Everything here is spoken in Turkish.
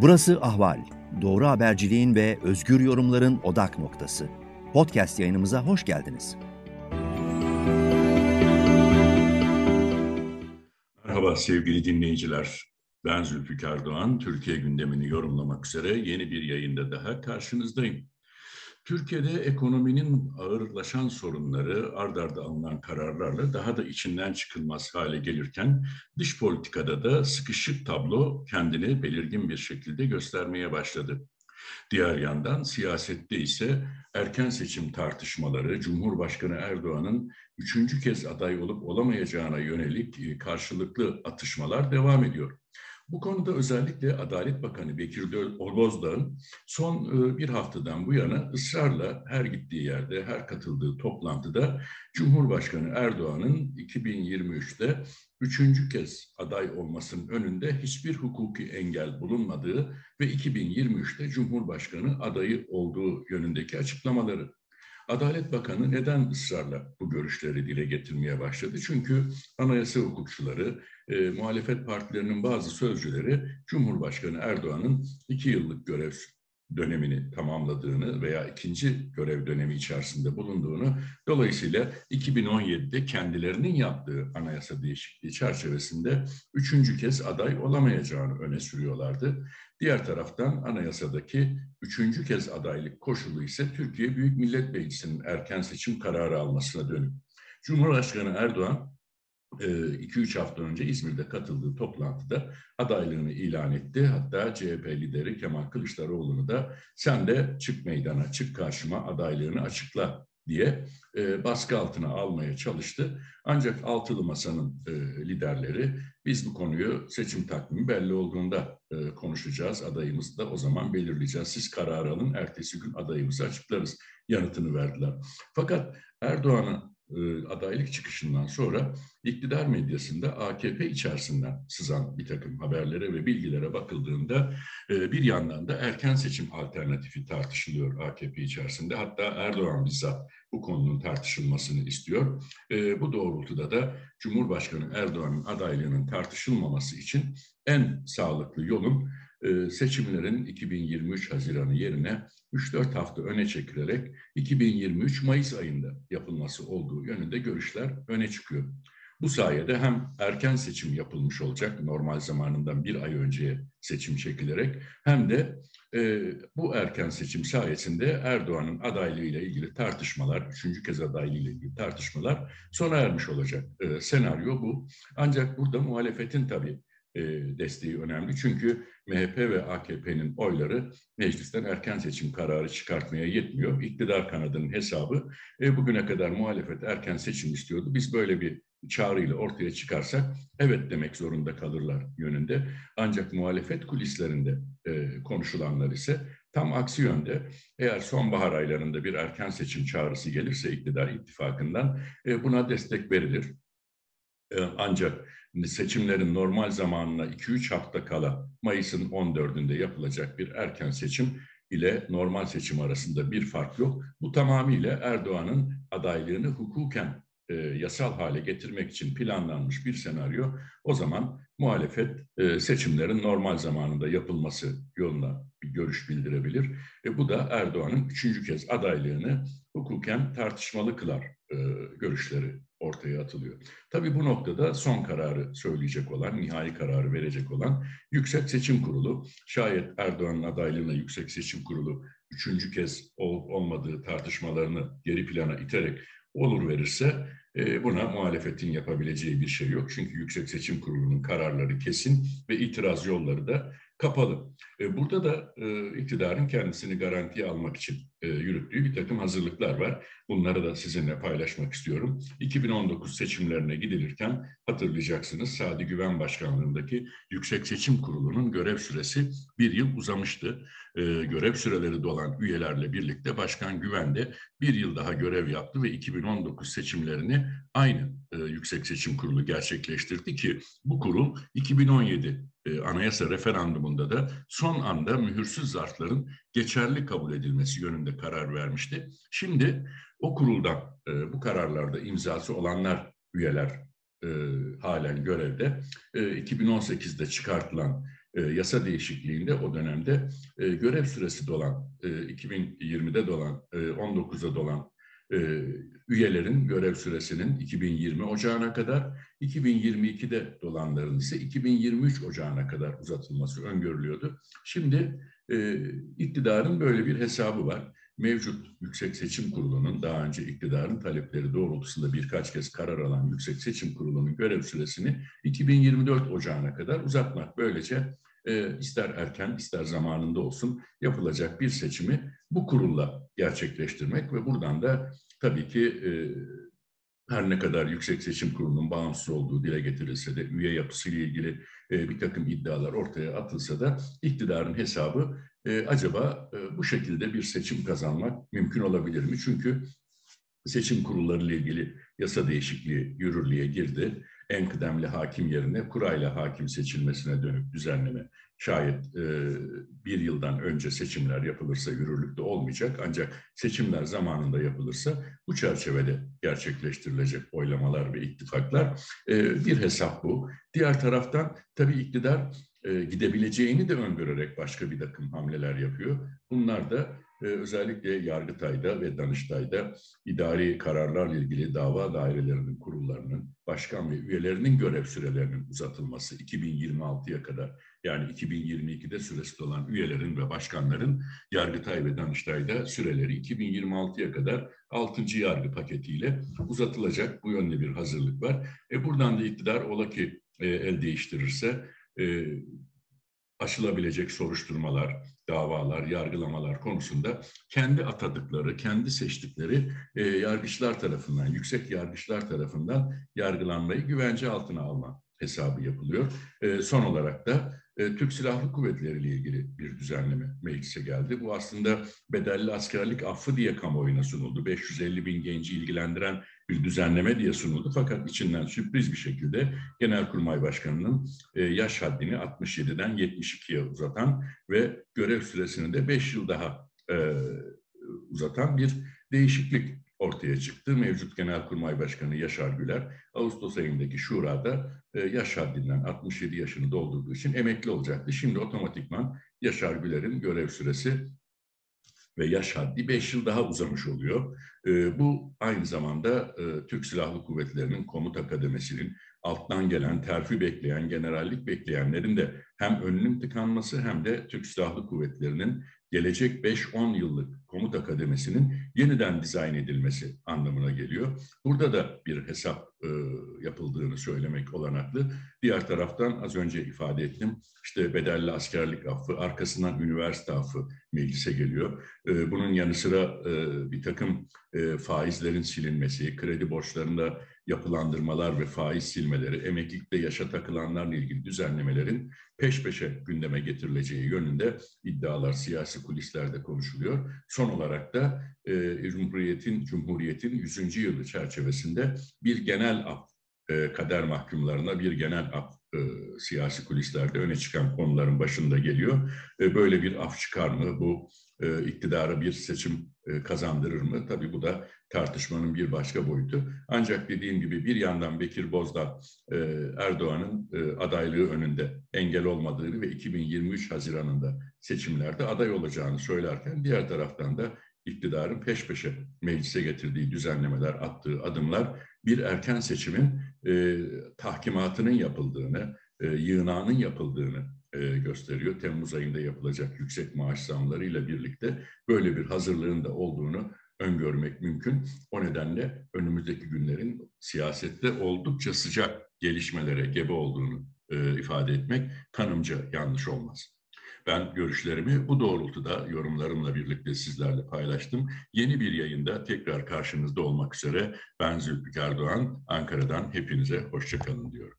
Burası Ahval. Doğru haberciliğin ve özgür yorumların odak noktası. Podcast yayınımıza hoş geldiniz. Merhaba sevgili dinleyiciler. Ben Zülfikar Doğan. Türkiye gündemini yorumlamak üzere yeni bir yayında daha karşınızdayım. Türkiye'de ekonominin ağırlaşan sorunları ard arda alınan kararlarla daha da içinden çıkılmaz hale gelirken dış politikada da sıkışık tablo kendini belirgin bir şekilde göstermeye başladı. Diğer yandan siyasette ise erken seçim tartışmaları, Cumhurbaşkanı Erdoğan'ın üçüncü kez aday olup olamayacağına yönelik karşılıklı atışmalar devam ediyor. Bu konuda özellikle Adalet Bakanı Bekir Bozdağ'ın son e, bir haftadan bu yana ısrarla her gittiği yerde, her katıldığı toplantıda Cumhurbaşkanı Erdoğan'ın 2023'te üçüncü kez aday olmasının önünde hiçbir hukuki engel bulunmadığı ve 2023'te Cumhurbaşkanı adayı olduğu yönündeki açıklamaları. Adalet Bakanı neden ısrarla bu görüşleri dile getirmeye başladı? Çünkü anayasa hukukçuları, e, muhalefet partilerinin bazı sözcüleri Cumhurbaşkanı Erdoğan'ın iki yıllık görev dönemini tamamladığını veya ikinci görev dönemi içerisinde bulunduğunu, dolayısıyla 2017'de kendilerinin yaptığı anayasa değişikliği çerçevesinde üçüncü kez aday olamayacağını öne sürüyorlardı. Diğer taraftan anayasadaki üçüncü kez adaylık koşulu ise Türkiye Büyük Millet Meclisi'nin erken seçim kararı almasına dönük. Cumhurbaşkanı Erdoğan 2-3 e, hafta önce İzmir'de katıldığı toplantıda adaylığını ilan etti. Hatta CHP lideri Kemal Kılıçdaroğlu'nu da sen de çık meydana, çık karşıma adaylığını açıkla diye e, baskı altına almaya çalıştı. Ancak altılı masanın e, liderleri biz bu konuyu seçim takvimi belli olduğunda e, konuşacağız. Adayımızı da o zaman belirleyeceğiz. Siz karar alın, ertesi gün adayımızı açıklarız yanıtını verdiler. Fakat Erdoğan'ın e, adaylık çıkışından sonra iktidar medyasında AKP içerisinden sızan bir takım haberlere ve bilgilere bakıldığında e, bir yandan da erken seçim alternatifi tartışılıyor AKP içerisinde. Hatta Erdoğan bizzat bu konunun tartışılmasını istiyor. E, bu doğrultuda da Cumhurbaşkanı Erdoğan'ın adaylığının tartışılmaması için en sağlıklı yolun seçimlerin 2023 Haziran'ı yerine 3-4 hafta öne çekilerek 2023 Mayıs ayında yapılması olduğu yönünde görüşler öne çıkıyor. Bu sayede hem erken seçim yapılmış olacak normal zamanından bir ay önceye seçim çekilerek hem de e, bu erken seçim sayesinde Erdoğan'ın adaylığıyla ilgili tartışmalar, üçüncü kez adaylığıyla ilgili tartışmalar sona ermiş olacak. E, senaryo bu. Ancak burada muhalefetin tabii e, desteği önemli. Çünkü MHP ve AKP'nin oyları meclisten erken seçim kararı çıkartmaya yetmiyor. İktidar kanadının hesabı e, bugüne kadar muhalefet erken seçim istiyordu. Biz böyle bir çağrıyla ortaya çıkarsak evet demek zorunda kalırlar yönünde. Ancak muhalefet kulislerinde e, konuşulanlar ise tam aksi yönde. Eğer sonbahar aylarında bir erken seçim çağrısı gelirse iktidar ittifakından e, buna destek verilir. E, ancak seçimlerin normal zamanına 2-3 hafta kala Mayıs'ın 14'ünde yapılacak bir erken seçim ile normal seçim arasında bir fark yok. Bu tamamıyla Erdoğan'ın adaylığını hukuken e, yasal hale getirmek için planlanmış bir senaryo. O zaman muhalefet e, seçimlerin normal zamanında yapılması yoluna bir görüş bildirebilir. E, bu da Erdoğan'ın üçüncü kez adaylığını hukuken tartışmalı kılar e, görüşleri ortaya atılıyor. Tabii bu noktada son kararı söyleyecek olan, nihai kararı verecek olan Yüksek Seçim Kurulu, şayet Erdoğan'ın adaylığına Yüksek Seçim Kurulu üçüncü kez olup olmadığı tartışmalarını geri plana iterek olur verirse e, buna muhalefetin yapabileceği bir şey yok. Çünkü Yüksek Seçim Kurulu'nun kararları kesin ve itiraz yolları da kapalı. E, burada da e, iktidarın kendisini garantiye almak için e, yürüttüğü bir takım hazırlıklar var. Bunları da sizinle paylaşmak istiyorum. 2019 seçimlerine gidilirken hatırlayacaksınız Sadi Güven Başkanlığındaki Yüksek Seçim Kurulu'nun görev süresi bir yıl uzamıştı. Görev süreleri dolan üyelerle birlikte Başkan Güven de bir yıl daha görev yaptı ve 2019 seçimlerini aynı Yüksek Seçim Kurulu gerçekleştirdi ki bu kurul 2017 anayasa referandumunda da son anda mühürsüz zarfların geçerli kabul edilmesi yönünde karar vermişti. Şimdi o kuruldan e, bu kararlarda imzası olanlar üyeler e, halen görevde. E, 2018'de çıkartılan e, yasa değişikliğinde o dönemde e, görev süresi dolan, e, 2020'de dolan, e, 19'da dolan e, üyelerin görev süresinin 2020 Ocağı'na kadar, 2022'de dolanların ise 2023 Ocağı'na kadar uzatılması öngörülüyordu. Şimdi e, iktidarın böyle bir hesabı var. Mevcut Yüksek Seçim Kurulu'nun daha önce iktidarın talepleri doğrultusunda birkaç kez karar alan Yüksek Seçim Kurulu'nun görev süresini 2024 Ocağı'na kadar uzatmak. Böylece e, ister erken ister zamanında olsun yapılacak bir seçimi bu kurulla gerçekleştirmek ve buradan da tabii ki e, her ne kadar Yüksek Seçim Kurulu'nun bağımsız olduğu dile getirilse de üye yapısıyla ilgili e, bir takım iddialar ortaya atılsa da iktidarın hesabı e, acaba bu şekilde bir seçim kazanmak mümkün olabilir mi? Çünkü seçim kurulları ile ilgili yasa değişikliği yürürlüğe girdi en kıdemli hakim yerine kurayla hakim seçilmesine dönük düzenleme şayet e, bir yıldan önce seçimler yapılırsa yürürlükte olmayacak ancak seçimler zamanında yapılırsa bu çerçevede gerçekleştirilecek oylamalar ve ittifaklar e, bir hesap bu. Diğer taraftan tabii iktidar e, gidebileceğini de öngörerek başka bir takım hamleler yapıyor. Bunlar da özellikle Yargıtay'da ve Danıştay'da idari kararlarla ilgili dava dairelerinin kurullarının, başkan ve üyelerinin görev sürelerinin uzatılması 2026'ya kadar yani 2022'de süresi olan üyelerin ve başkanların Yargıtay ve Danıştay'da süreleri 2026'ya kadar 6. yargı paketiyle uzatılacak bu yönde bir hazırlık var. E buradan da iktidar ola ki e, el değiştirirse e, aşılabilecek soruşturmalar, davalar, yargılamalar konusunda kendi atadıkları, kendi seçtikleri e, yargıçlar tarafından, yüksek yargıçlar tarafından yargılanmayı güvence altına alma hesabı yapılıyor. E, son olarak da e, Türk Silahlı Kuvvetleri ile ilgili bir düzenleme meclise geldi. Bu aslında bedelli askerlik affı diye kamuoyuna sunuldu. 550 bin genci ilgilendiren bir düzenleme diye sunuldu. Fakat içinden sürpriz bir şekilde Genelkurmay Başkanı'nın e, yaş haddini 67'den 72'ye uzatan ve görev süresini de 5 yıl daha e, uzatan bir değişiklik ortaya çıktı. Mevcut Genelkurmay Başkanı Yaşar Güler, Ağustos ayındaki şurada e, yaş haddinden 67 yaşını doldurduğu için emekli olacaktı. Şimdi otomatikman Yaşar Güler'in görev süresi ve yaş haddi 5 yıl daha uzamış oluyor. E, bu aynı zamanda e, Türk Silahlı Kuvvetleri'nin komuta kademesinin alttan gelen, terfi bekleyen, generallik bekleyenlerin de hem önünün tıkanması hem de Türk Silahlı Kuvvetleri'nin gelecek 5-10 yıllık komuta kademesinin yeniden dizayn edilmesi anlamına geliyor. Burada da bir hesap e, yapıldığını söylemek olanaklı. Diğer taraftan az önce ifade ettim, işte bedelli askerlik affı, arkasından üniversite affı meclise geliyor. E, bunun yanı sıra e, bir takım e, faizlerin silinmesi, kredi borçlarında yapılandırmalar ve faiz silmeleri, emeklilikte yaşa takılanlarla ilgili düzenlemelerin peş peşe gündeme getirileceği yönünde iddialar siyasi kulislerde konuşuluyor. Son olarak da e, Cumhuriyet'in Cumhuriyet'in 100. yılı çerçevesinde bir genel af e, kader mahkumlarına bir genel af e, siyasi kulislerde öne çıkan konuların başında geliyor. E, böyle bir af çıkar mı? Bu e, iktidara bir seçim e, kazandırır mı? Tabii bu da tartışmanın bir başka boyutu. Ancak dediğim gibi bir yandan Bekir Bozdağ e, Erdoğan'ın e, adaylığı önünde engel olmadığını ve 2023 Haziran'ında seçimlerde aday olacağını söylerken diğer taraftan da iktidarın peş peşe meclise getirdiği düzenlemeler, attığı adımlar bir erken seçimin e, tahkimatının yapıldığını, e, yığınağının yapıldığını e, gösteriyor. Temmuz ayında yapılacak yüksek maaş zamlarıyla birlikte böyle bir hazırlığın da olduğunu öngörmek mümkün. O nedenle önümüzdeki günlerin siyasette oldukça sıcak gelişmelere gebe olduğunu e, ifade etmek kanımca yanlış olmaz. Ben görüşlerimi bu doğrultuda yorumlarımla birlikte sizlerle paylaştım. Yeni bir yayında tekrar karşınızda olmak üzere ben Zülfikar Doğan, Ankara'dan hepinize hoşçakalın diyorum.